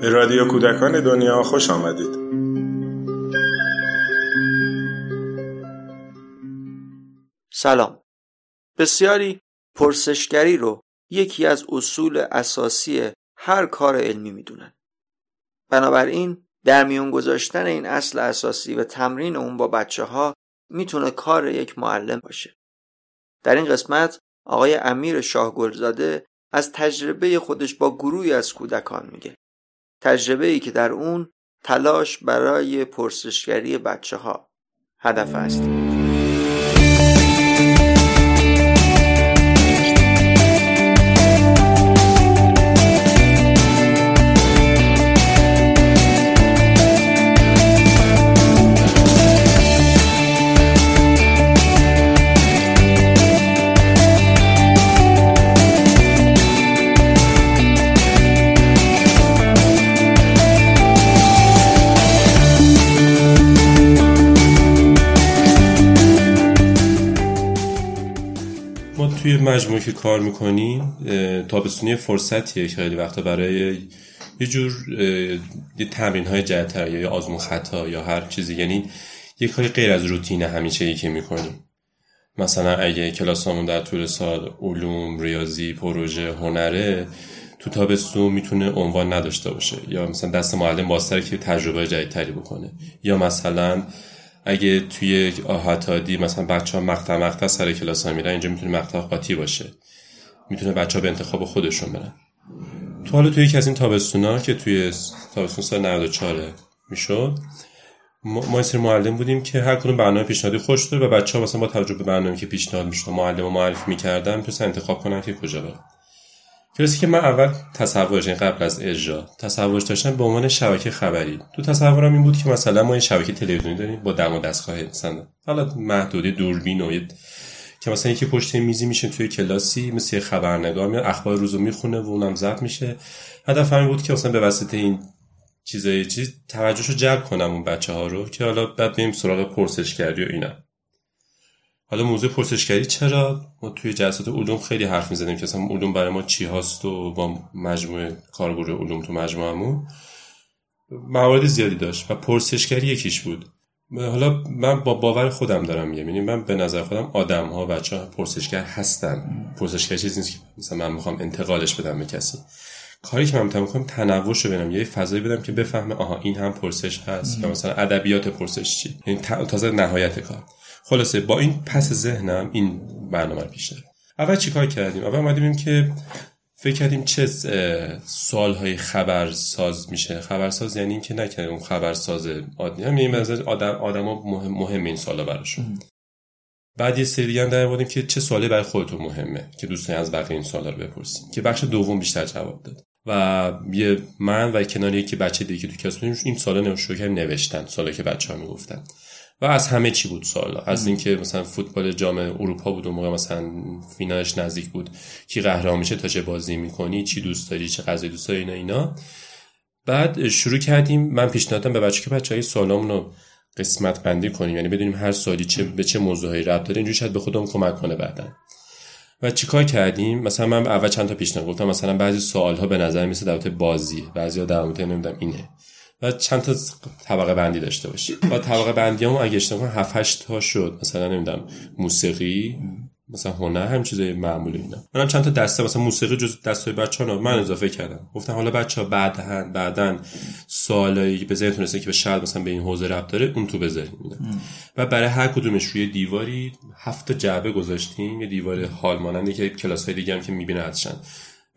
به رادیو کودکان دنیا خوش آمدید. سلام. بسیاری پرسشگری رو یکی از اصول اساسی هر کار علمی می‌دونن. بنابراین در میون گذاشتن این اصل اساسی و تمرین اون با بچه ها می‌تونه کار یک معلم باشه. در این قسمت آقای امیر شاه از تجربه خودش با گروهی از کودکان میگه. تجربه ای که در اون تلاش برای پرسشگری بچه ها هدف اصلی توی مجموعه که کار می‌کنیم تابستونی فرصتیه که خیلی وقتا برای یه جور یه تمرین های جدتر یا آزمون خطا یا هر چیزی. یعنی یه کاری غیر از روتین همیشه ای که می‌کنیم. مثلا اگه کلاسامون در طول سال علوم ریاضی پروژه هنره تو تابستون می‌تونه عنوان نداشته باشه. یا مثلا دست معلم بازتره که تجربه جدیدتری بکنه. یا مثلا اگه توی آهاتادی مثلا بچه ها مقطع مقطع سر کلاس ها میرن اینجا می‌تونه مقطع قاطی باشه. می‌تونه بچه ها به انتخاب خودشون برن. تو حالا توی یکی از این تابستونا که توی تابستون سال 94 می‌شد ما سری معلم بودیم که هر کدوم برنامه پیشنهادی خوش داره و بچه ها مثلا با توجه به برنامه که پیشنهاد می‌شد معلم و معرفی می‌کردن می‌تونستن انتخاب کنن که کجا برن. کلاسی که من اول تصورش یعنی قبل از اجرا تصورش داشتم به عنوان شبکه خبری. تو تصورم این بود که مثلا ما یه شبکه تلویزیونی داریم با دم و دستگاه مثلا. حالا محدوده دوربین و که مثلا یکی پشت میزی میشه توی کلاسی مثل یه خبرنگار میاد اخبار روزو می‌خونه و اونم ضبط میشه. هدف همین بود که مثلا به واسطه این چیزای چیز توجهشو جلب کنم اون بچه ها رو که حالا بعد بریم سراغ پرسش کردی و اینا. حالا موضوع پرسشگری چرا؟ ما توی جلسات علوم خیلی حرف می‌زدیم که اصلا علوم برای ما چی هست و با مجموعه کارگروه علوم تو مجموعمون موارد زیادی داشت و پرسشگری یکیش بود. حالا من با باور خودم دارم میگم. یعنی من به نظر خودم آدم ها بچه ها پرسشگر هستن. پرسشگر چیزی نیست که مثلا من می‌خوام انتقالش بدم به کسی. کاری که من می‌خوام تنوعش رو بدم یه فضایی بدم که بفهمه آها این هم پرسش هست. یا مثلا ادبیات پرسش چی؟ یعنی تازه نهایت کار. خلاصه با این پس ذهنم این برنامه رو پیش اول چیکار کردیم؟ اول اومدیم که فکر کردیم چه سالهای خبرساز میشه. خبرساز یعنی این که نکردیم اون خبرساز عادی هم یعنی آدم آدما مهم, مهم این سالا براشون. بعد یه سری دیگه هم در که چه سوالی برای خودتون مهمه که دوستان از بقیه این سوالا رو بپرسیم که بخش دوم بیشتر جواب داد. و یه من و کناری که بچه دیگه تو کلاس این سوالا نوشتن. سوالی که بچه ها می‌گفتن. و از همه چی بود سال از اینکه مثلا فوتبال جام اروپا بود اون موقع مثلا فینالش نزدیک بود کی قهرمان میشه تا چه بازی می‌کنی چی دوست داری چه غذای دوست داری اینا اینا. بعد شروع کردیم. من پیشنهادم به بچه که بچه های سالامون رو قسمت بندی کنیم. یعنی بدونیم هر سالی چه به چه موضوعی ربط داره. اینجوری شاید به خودمون کمک کنه بعدا. و چیکار کردیم؟ مثلا من اول چند تا پیشنهاد گفتم. مثلا بعضی سوال ها به نظر میسه در بازی بعضی ها در مورد نمی‌دونم اینه. و چند تا طبقه بندی داشته باشی. و طبقه بندی هم اگه اشتباه کنم 7 8 تا شد. مثلا نمی‌دونم موسیقی مثلا هنر هم چیزای معمول اینا. منم چند تا دسته مثلا موسیقی جز دستای بچه‌ها من اضافه کردم. گفتم حالا بچه‌ها بعدا بعدا سوالایی به ذهنتون رسید که به شاید مثلا به این حوزه ربط داره اون تو بذاریم و برای هر کدومش روی دیواری هفت جعبه گذاشتیم. یه دیوار حال ماننده که کلاس‌های دیگه هم که می‌بینه ازشن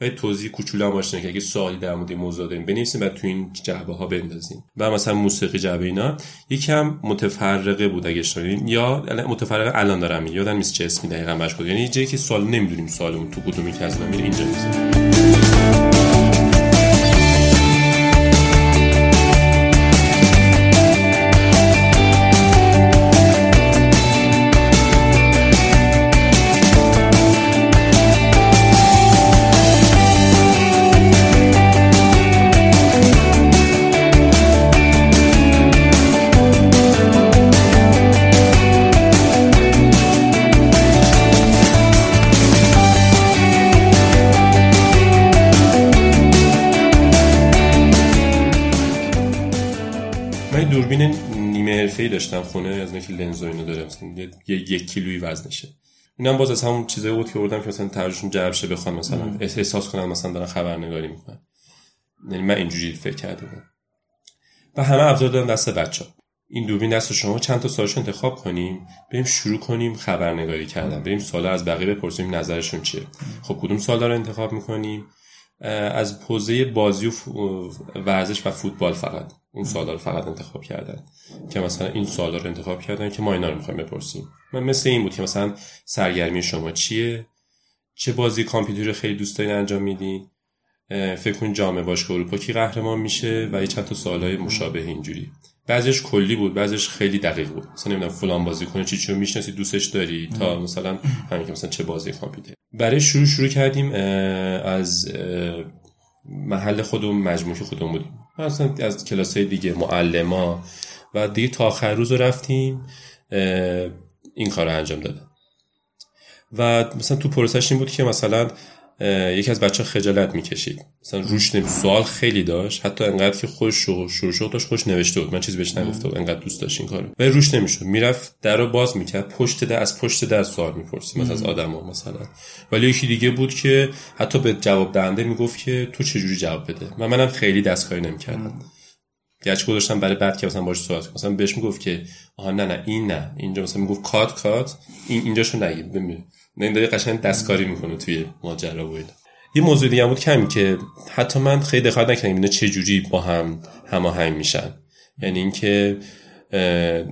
و توضیح کوچولو هم باشه که اگه سوالی در مورد موضوع داریم بنویسیم و تو این جعبه ها بندازیم. و مثلا موسیقی جعبه اینا یکم متفرقه بود اگه یا متفرقه الان دارم یادم نیست چه اسمی دقیقاً باشه بود یعنی جایی که سوال نمی‌دونیم سوالمون تو کدومی که از میره اینجا می‌ذاریم اینکه لنز و اینو داره مثلا یه یک کیلویی وزنشه. اینم باز از همون چیزایی بود که بردم که مثلا توجهشون جلب شه بخوام مثلا احساس کنم مثلا دارن خبرنگاری می‌کنن. یعنی من اینجوری فکر کردم و همه ابزار دادم دست بچه این دوربین دست شما. چند تا سوالش انتخاب کنیم بریم شروع کنیم خبرنگاری کردن. بریم سوالا از بقیه بپرسیم نظرشون چیه. خب کدوم سوالا رو انتخاب می‌کنیم؟ از حوزه بازی و ورزش و فوتبال فقط. اون سوالا رو فقط انتخاب کردن. که مثلا این سوالا رو انتخاب کردن که ما اینا رو می‌خوایم بپرسیم. من مثل این بود که مثلا سرگرمی شما چیه؟ چه بازی کامپیوتری خیلی دوست دارین انجام میدین؟ فکر کن جام باشگاه اروپا کی قهرمان میشه و یه چند تا سوالای مشابه اینجوری. بعضیش کلی بود بعضیش خیلی دقیق بود. مثلا نمی‌دونم فلان بازی کنه چی چی می‌شناسی دوستش داری تا مثلا همین که مثلا چه بازی کامپیوتر برای شروع شروع کردیم از محل خودمون مجموعه خودمون بودیم. مثلا از کلاس های دیگه معلما و دیگه تا آخر روز رفتیم این کار رو انجام دادم. و مثلا تو پروسش این بود که مثلا یکی از بچه خجالت می‌کشید. مثلا روش نمی سوال خیلی داشت. حتی انقدر که خوش شروع شروع داشت خوش نوشته بود. من چیزی بهش نگفته بود. انقدر دوست داشت این کارو. و روش نمی‌شد. می‌رفت در رو باز می‌کرد. پشت در از پشت در سوال می‌پرسید. مثلا از آدما مثلا. ولی یکی دیگه بود که حتی به جواب دهنده می‌گفت که تو چجوری جواب بده؟ و منم خیلی دستکاری نمی‌کردم. گرچه گذاشتم برای بعد که مثلا باش صحبت مثلا بهش می‌گفت که آها نه نه این نه. اینجا مثلا می‌گفت کات کات. این اینجاشو نگید. ببین. نه داره قشنگ دستکاری می‌کنه توی ماجرا و یه موضوع دیگه بود کمی که حتی من خیلی دقت نکردم اینا چه جوری با هم هماهنگ میشن. یعنی اینکه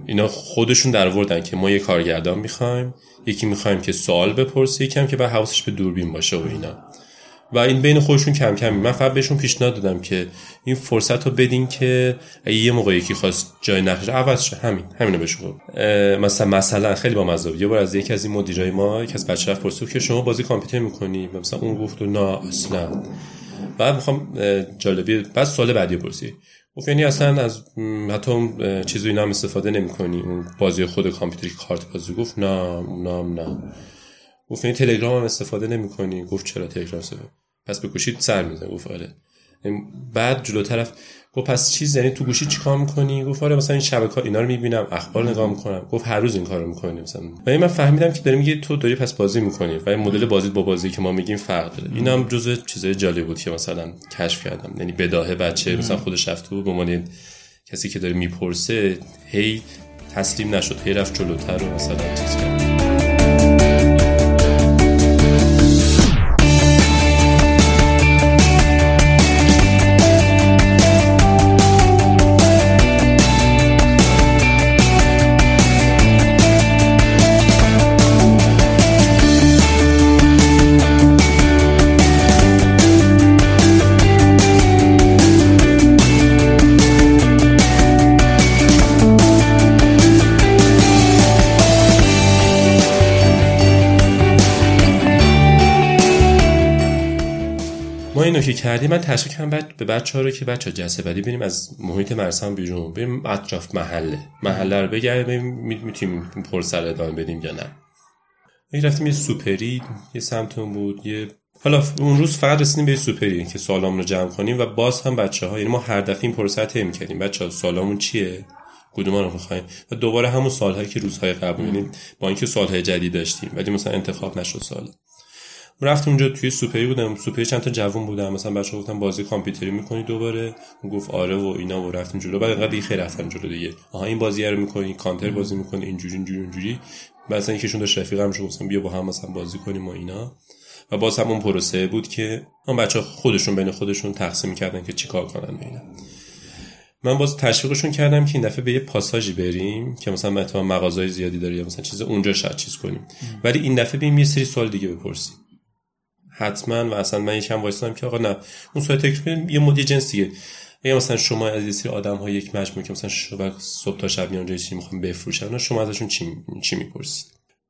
اینا خودشون در آوردن که ما یه کارگردان می‌خوایم یکی می‌خوایم که سوال بپرسه یکم که بعد حواسش به دوربین باشه و اینا. و این بین خودشون کم کم من فقط بهشون پیشنهاد دادم که این فرصت رو بدین که یه موقع یکی خواست جای نقش عوض شه. همین همینو بهشون مثلا مثلا خیلی با مزه یه بار از یکی از این مدیرای ما یکی از بچه‌ها پرسید که شما بازی کامپیوتر می‌کنی؟ مثلا اون گفت نه اصلا. بعد می‌خوام جالبی بعد سوال بعدی پرسی گفت یعنی اصلا از حتی اون چیزی اینا هم استفاده نمی‌کنی؟ اون بازی خود کامپیوتری کارت بازی گفت؟ نه نه نه. گفت این تلگرام هم استفاده نمی‌کنی. گفت چرا تلگرام استفاده؟ پس گوشیت سر می‌زنه. گفت آره. بعد جلو طرف گفت پس چیز یعنی تو گوشی چیکار می‌کنی؟ گفت آره مثلا این شبکه اینا رو می‌بینم اخبار نگاه می‌کنم. گفت هر روز این کارو می‌کنی مثلا. و من فهمیدم که داره میگه تو داری پس بازی می‌کنی. و این مدل بازی با بازی که ما میگیم فرق داره. این هم جزء چیزای جالب بود که مثلا کشف کردم. یعنی بداهه بچه مثلا خودش رفت به عنوان کسی که داره می‌پرسه هی تسلیم نشد. هی رفت جلوتر و مثلا چیز کرد. که کردیم؟ من تشویق کنم بعد به بچه ها رو که بچه ها جلسه بعدی بریم از محیط مرسم بیرون بریم اطراف محله. محله رو بگردیم می‌تونیم پرسر ادامه بدیم یا نه. این رفتیم یه سوپری یه سمتون بود یه حالا اون روز فقط رسیدیم به سوپری که سوالامون رو جمع کنیم و باز هم بچه ها یعنی ما هر دفعه این پرسه طی کردیم بچه ها سوالامون چیه؟ کدوم رو می‌خوایم و دوباره همون سالهایی که روزهای قبل یعنی با اینکه سالهای جدید داشتیم ولی مثلا انتخاب نشد سال. رفتم اونجا توی سوپری بودم. سوپری چند تا جوون بودم. مثلا بچه گفتم بازی کامپیوتری می‌کنی دوباره. اون گفت آره و اینا و رفتیم جلو. بعد انقدر خیلی رفتم جلو دیگه. آها این بازی رو می‌کنی. کانتر بازی می‌کنی. اینجوری اینجوری اینجوری. مثلا یکیشون داشت رفیقم شو گفتم بیا با هم مثلا بازی کنیم و اینا. و باز هم اون پروسه بود که اون بچه خودشون بین خودشون تقسیم کردن که چیکار کنن و اینا. من باز تشویقشون کردم که این دفعه به یه پاساژی بریم که مثلا مثلا مغازهای زیادی داره یا مثلا چیز اونجا شاید چیز کنیم. ولی این دفعه بریم یه سری سوال دیگه بپرسیم حتما و اصلا من یکم وایسادم که آقا نه اون سوال تکرار یه مدی جنس دیگه. مثلا شما از یه سری آدم ها یک مجموعه که مثلا شب صبح تا شب میان چی می‌خوام بفروشن شما ازشون چی چی می‌پرسید؟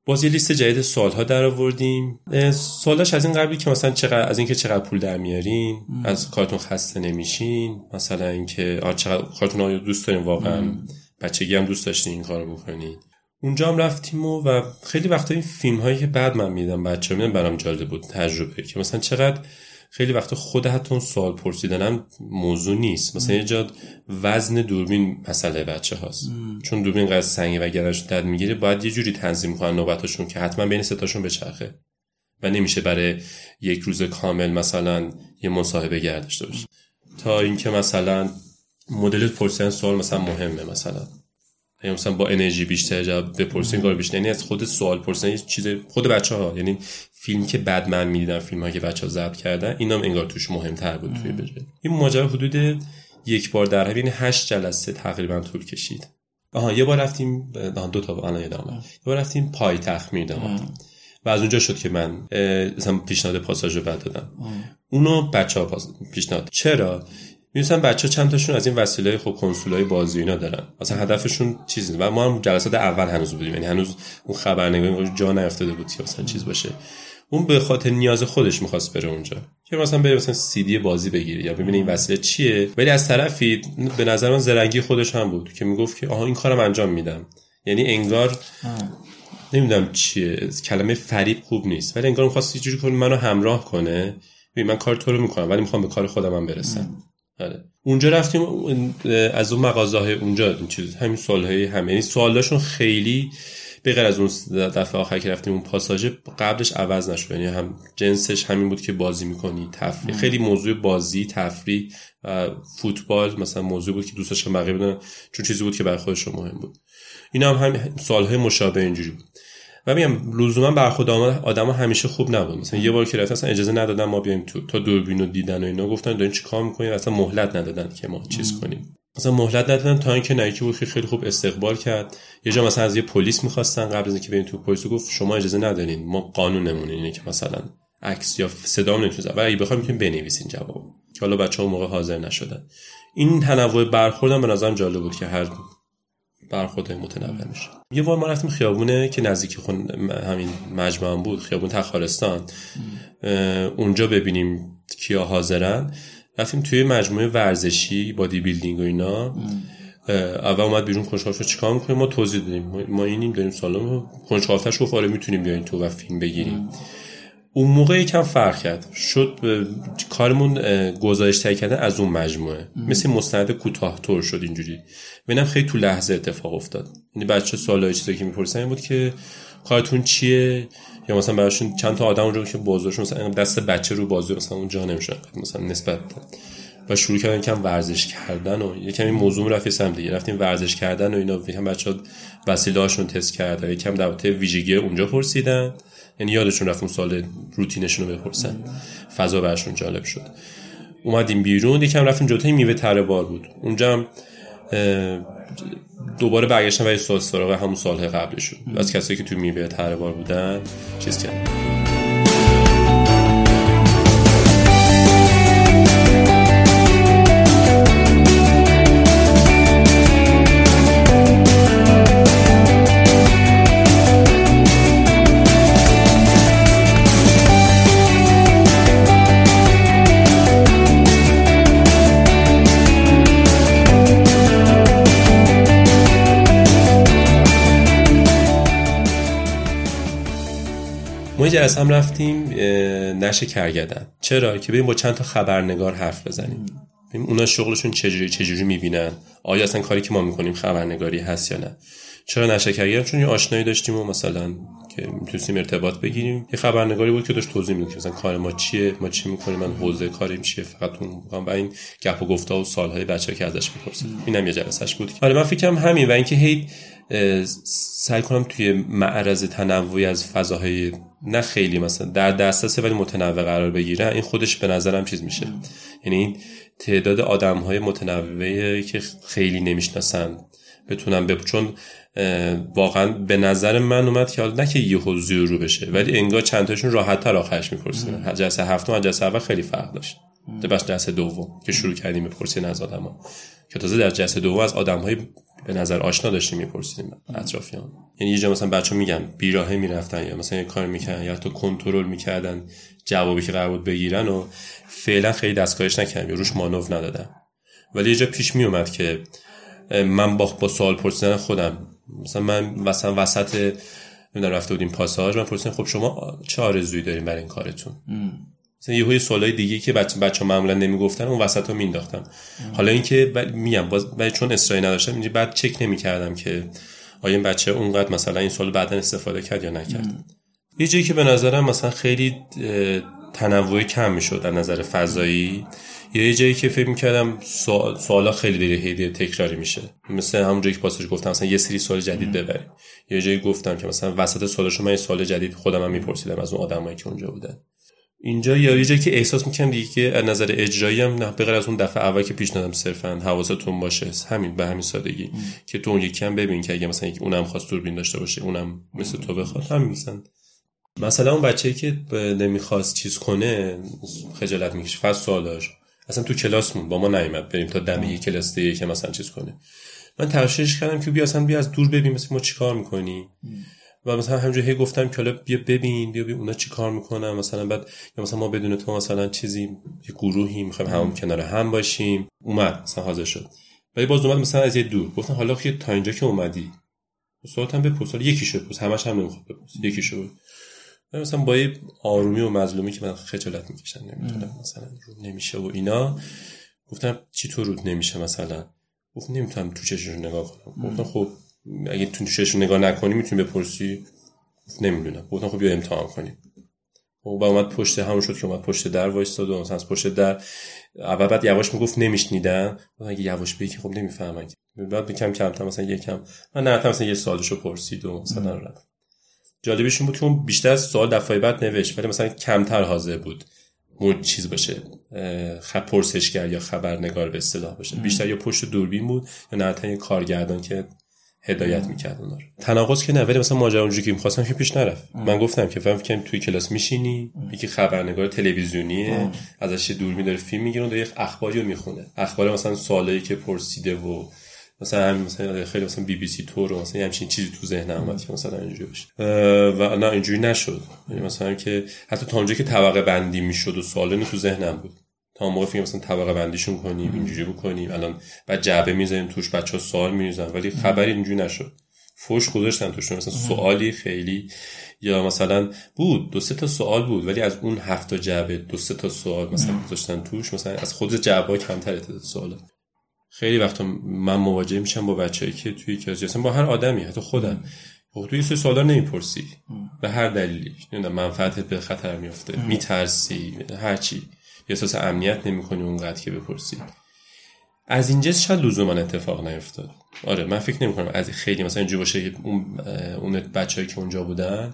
باز یه لیست جدید سوال ها در آوردیم سوالاش از این قبلی که مثلا چقدر از اینکه چقدر پول در میارین از کارتون خسته نمیشین مثلا اینکه آ چقدر کارتون دوست دارین واقعا. بچگی هم دوست داشتین این کارو بکنید اونجا هم رفتیم و, و خیلی وقتا این فیلم هایی که بعد من میدم بچه میدم برام جالب بود تجربه که مثلا چقدر خیلی وقتا خود حتی اون سوال پرسیدنم موضوع نیست. مثلا یه جا وزن دوربین مسئله بچه هاست چون دوربین قدر سنگی و گرش درد می‌گیره باید یه جوری تنظیم کنن نوبتاشون که حتما بین ستاشون بچرخه و نمیشه برای یک روز کامل مثلا یه مصاحبه گر داشته باشه تا اینکه مثلا مدل پرسیدن سوال مثلا مهمه مثلا. یا مثلا با انرژی بیشتر جواب بپرسین کار بیشتر. یعنی از خود سوال پرسیدن چیز خود بچه ها یعنی فیلم که بعد من می‌دیدم فیلم هایی که بچه ها ضبط کردن اینم انگار توش مهمتر بود توی بجه این ماجرا حدود یک بار در یعنی هشت جلسه تقریبا طول کشید. آها یه بار رفتیم دو تا الان یادم یه بار رفتیم پایتخت میدم و از اونجا شد که من مثلا پیشنهاد پاساژ رو بعد دادم. اونو بچه ها پیشنهاد. چرا؟ می‌دونستم بچه چند تاشون از این وسیله خب کنسولای بازی اینا دارن. مثلا هدفشون چیزی و ما هم جلسات اول هنوز بودیم. یعنی هنوز اون خبرنگاری جا نیافتاده بود که مثلا چیز باشه. اون به خاطر نیاز خودش می‌خواست بره اونجا. که مثلا بره مثلا سی دی بازی بگیره یا ببینه این وسیله چیه. ولی از طرفی به نظر من زرنگی خودش هم بود که می‌گفت که آها این کارم انجام میدم. یعنی انگار نمی‌دونم چیه. کلمه فریب خوب نیست. ولی انگار می‌خواست یه جوری کنه منو همراه کنه. من کار تو رو می‌کنم ولی می‌خوام به کار خودم هم برسم. آره. اونجا رفتیم از اون مغازه های اونجا این چیز همین سوال های هم یعنی سوالاشون خیلی به غیر از اون دفعه آخر که رفتیم اون پاساژ قبلش عوض نشد. یعنی هم جنسش همین بود که بازی می‌کنی تفریح. خیلی موضوع بازی تفریح و فوتبال مثلا موضوع بود که دوستش هم بقیه بدن چون چیزی بود که برای خودشون مهم بود. اینا هم, هم سوال مشابه اینجوری بود. و میگم لزوما برخورد آدما همیشه خوب نبود. مثلا یه بار که رفتن اصلا اجازه ندادن ما بیایم تو تا دوربینو دیدن و اینا. گفتن دارین چیکار می‌کنین؟ اصلا مهلت ندادن که ما چیز کنیم. مثلا مهلت ندادن تا اینکه نایکی بود خیلی خوب استقبال کرد. یه جا مثلا از یه پلیس می‌خواستن قبل از اینکه بریم تو پلیس گفت شما اجازه ندارین ما قانونمون اینه که مثلا عکس یا صدا نمی‌تونید و اگه بخواید می‌تونید بنویسین جواب. که حالا بچه‌ها موقع حاضر نشدن. این تنوع برخوردم به نظرم جالب بود که هر برخورد متنوع میشه. یه بار ما رفتیم خیابونه که نزدیک همین مجمع بود خیابون تخارستان. اونجا ببینیم کیا حاضرن. رفتیم توی مجموعه ورزشی بادی بیلدینگ و اینا. اول اومد بیرون کنجکاو چیکار می‌کنیم ما توضیح دادیم. ما اینیم داریم سالن کنجکاوتش گفت آره می‌تونیم بیاین تو و فیلم بگیریم. اون موقع یکم فرق کرد. شد کارمون گزارش تهیه کردن از اون مجموعه. مثل مستند کوتاه تور شد اینجوری. ببینم خیلی تو لحظه اتفاق افتاد. یعنی بچه سوالای چیزایی که می‌پرسن این بود که کارتون چیه؟ یا مثلا براشون چند تا آدم اونجا که بازوشون مثلا دست بچه رو بازو مثلا اونجا نمیشه مثلا نسبت و شروع کردن کم ورزش کردن و یکم این موضوع رفت سمت دیگه. رفتیم ورزش کردن و اینا. یکم بچه‌ها وسیله هاشون تست کردن. یکم در ویژگی اونجا پرسیدن. یعنی یادشون رفت اون سال روتینشون رو بپرسن. فضا برشون جالب شد. اومدیم بیرون. یکم رفتیم جلوتای میوه تره بار بود. اونجا هم دوباره برگشتن و سال سراغ همون سالهای قبلشون. از کسایی که تو میوه تره بار بودن چیز کردن. جلسه هم رفتیم نشه کرگدن. چرا؟ که بریم با چند تا خبرنگار حرف بزنیم. اونا شغلشون چجوری چجوری می‌بینن؟ آیا اصلا کاری که ما می‌کنیم خبرنگاری هست یا نه؟ چرا نشه کرگدن چون یه آشنایی داشتیم و مثلا که می‌تونستیم ارتباط بگیریم. یه خبرنگاری بود که داشت توضیح می‌داد مثلا کار ما چیه ما چی می‌کنیم من حوزه کاریم چیه فقط اون و این گپ و گفتا و سالهای بچه که ازش می‌پرسن اینم یه جلسهش بود. آره من فکرم همین و اینکه هی سعی کنم توی معرض تنوعی از فضاهای نه خیلی مثلا در دسترس ولی متنوع قرار بگیره این خودش به نظرم چیز میشه. یعنی تعداد آدم های متنوعی که خیلی نمی‌شناسن بتونم بب... چون واقعا به نظر من اومد که حالا نه که یهو رو بشه ولی انگار چند تاشون راحت تر آخرش می‌پرسن. جلسه هفتم و جلسه اول خیلی فرق داشت. بس جلسه دوم که شروع کردیم بپرسین از ها که تازه در جلسه دوم از آدم های به نظر آشنا داشتیم میپرسیدیم اطرافیان. یعنی یه جا مثلا بچه میگن بیراهه می‌رفتن یا مثلا یه کار می‌کردن یا حتی کنترل می‌کردن جوابی که قرار بود بگیرن و فعلا خیلی دستکارش نکردم یا روش مانو ندادم ولی یه جا پیش میومد که من با با سوال پرسیدن خودم مثلا من مثلا وسط نمی‌دونم رفته بودیم پاساژ من پرسیدم خب شما چه آرزویی دارین برای این کارتون؟ مثلا یه سوالای دیگه که بچه بچه معمولا نمی‌گفتن اون وسط ها مینداختم حالا اینکه میگم باز چون اصراری نداشتم اینجا بعد چک نمی‌کردم که آیا این بچه اونقدر مثلا این سوال بعدا استفاده کرد یا نکرد. یه جایی که به نظرم مثلا خیلی تنوع کم می‌شد در نظر فضایی. یا یه جایی که فکر می‌کردم سوالا خیلی دیگه تکراری میشه. مثل همون جایی که پاسش گفتم مثلا یه سری سوال جدید ببریم یه جایی گفتم که مثلا وسط سوالش من یه سوال جدید خودم هم میپرسیدم از اون آدمایی که اونجا بودن. اینجا یا یه جایی که احساس می‌کنم دیگه که از نظر اجرایی هم نه بغیر از اون دفعه اول که پیش ندم صرفا حواستون باشه. همین به همین سادگی. ام. که تو اون یکی هم ببین که اگه مثلا اونم خواست دوربین داشته باشه اونم مثل تو بخواد همین مثلا. مثلا اون بچه‌ای که نمی‌خواست چیز کنه خجالت می‌کشه فقط سوالاش اصلا تو کلاسمون با ما نیومد بریم تا دم یک کلاس دیگه که مثلا چیز کنه. من ترشیش کردم که بیا اصلا بیا از دور ببین مثلا ما چیکار می‌کنی. و مثلا همونجوری هی گفتم که حالا بیا ببین بیا, بیا اونا چی کار می‌کنن مثلا بعد یا مثلا ما بدون تو مثلا چیزی یه گروهی می‌خوایم همون کنار هم باشیم. اومد مثلا حاضر شد. ولی باز اومد مثلا از یه دور. گفتم حالا که تا اینجا که اومدی. سوالتم بپرس. حالا یکی شد پرس همش هم نمی‌خواد بپرس. یکی شد مثلا با یه آرومی و مظلومی که من خجالت می‌کشن نمی‌تونم مثلا رود نمیشه و اینا. گفتم چی تو رود نمیشه مثلا؟ گفت نمی‌تونم تو چشش نگاه کنم. گفتم خب اگه تو چشش نگاه نکنی می‌تونی بپرسی؟ نمی‌دونم. گفتم خب بیا امتحان کنیم. و اومد پشت همون شد که اومد پشت در وایستاد و مثلا از پشت در اول بعد یواش می‌گفت نمیشنیدم. اگه یواش بگی خب نمی‌فهمن بعد کم کم تا مثلا یکم من نه مثلا یه سالشو پرسید و مثلا رفت. جالبش بود که اون بیشتر از سوال دفعه بعد نوشت ولی مثلا کمتر حاضر بود مورد چیز باشه خب پرسشگر یا خبرنگار به اصطلاح باشه. بیشتر یا پشت دوربین بود یا نه یه کارگردان که هدایت می‌کرد اونا رو. تناقض که نه ولی مثلا ماجرا اونجوری که می‌خواستم که پیش نرفت. من گفتم که فهم کنم توی کلاس میشینی یکی خبرنگار تلویزیونیه ازش دوربین داره فیلم می‌گیره و یک اخباری رو می‌خونه. اخبار مثلا سوالایی که پرسیده و مثلا همین مثلا خیلی مثلا بی بی سی تور و مثلا همچین چیزی تو ذهنم اومد که مثلا اینجوری بشه و نه اینجوری نشد. یعنی مثلا که حتی تا اونجا که طبقه بندی می‌شد و سوال تو ذهنم بود. تا موقع فکر مثلا طبقه بندیشون کنیم اینجوری بکنیم. الان بعد جعبه می‌ذاریم توش بچه ها سوال میریزن. ولی خبری اینجوری نشد. فوش گذاشتن توش مثلا سوالی خیلی یا مثلا بود. دو سه تا سوال بود. ولی از اون هفت تا جعبه دو سه تا سوال مثلا گذاشتن توش. مثلا از خود جعبه کمتر تعداد سوال خیلی وقتا من مواجه میشم با بچه‌ای که توی کلاس اصلا با هر آدمی حتی خودم. خب توی سه سوالا نمی‌پرسی. به هر دلیلی. نمی‌دونم منفعتت به خطر میفته میترسی. هر چی احساس امنیت نمی‌کنی اونقدر که بپرسی. از این جنس شاید لزوما اتفاق نیفتاد. آره من فکر نمی کنم از خیلی مثلا اینجوری باشه اون اون بچه‌ای که اونجا بودن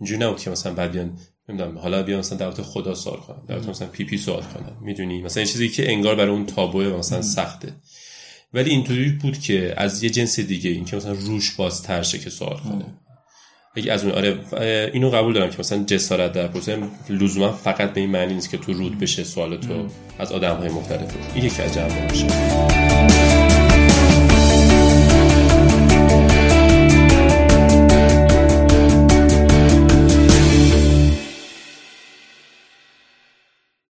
اینجوری نبود که مثلا بعد بیان نمی‌دونم حالا بیان مثلا در خدا سوال کنن در مثلا پی پی سوال کنن. می‌دونی؟ مثلا این چیزی که انگار برای اون تابوه مثلا سخته. ولی اینطوری بود که از یه جنس دیگه این که مثلا روش باز ترشه که سوال کنه. اگه از اون آره اینو قبول دارم که مثلا جسارت در پرسه لزوما فقط به این معنی نیست که تو رود بشه سوال تو از آدم های مختلف. این یکی از جواب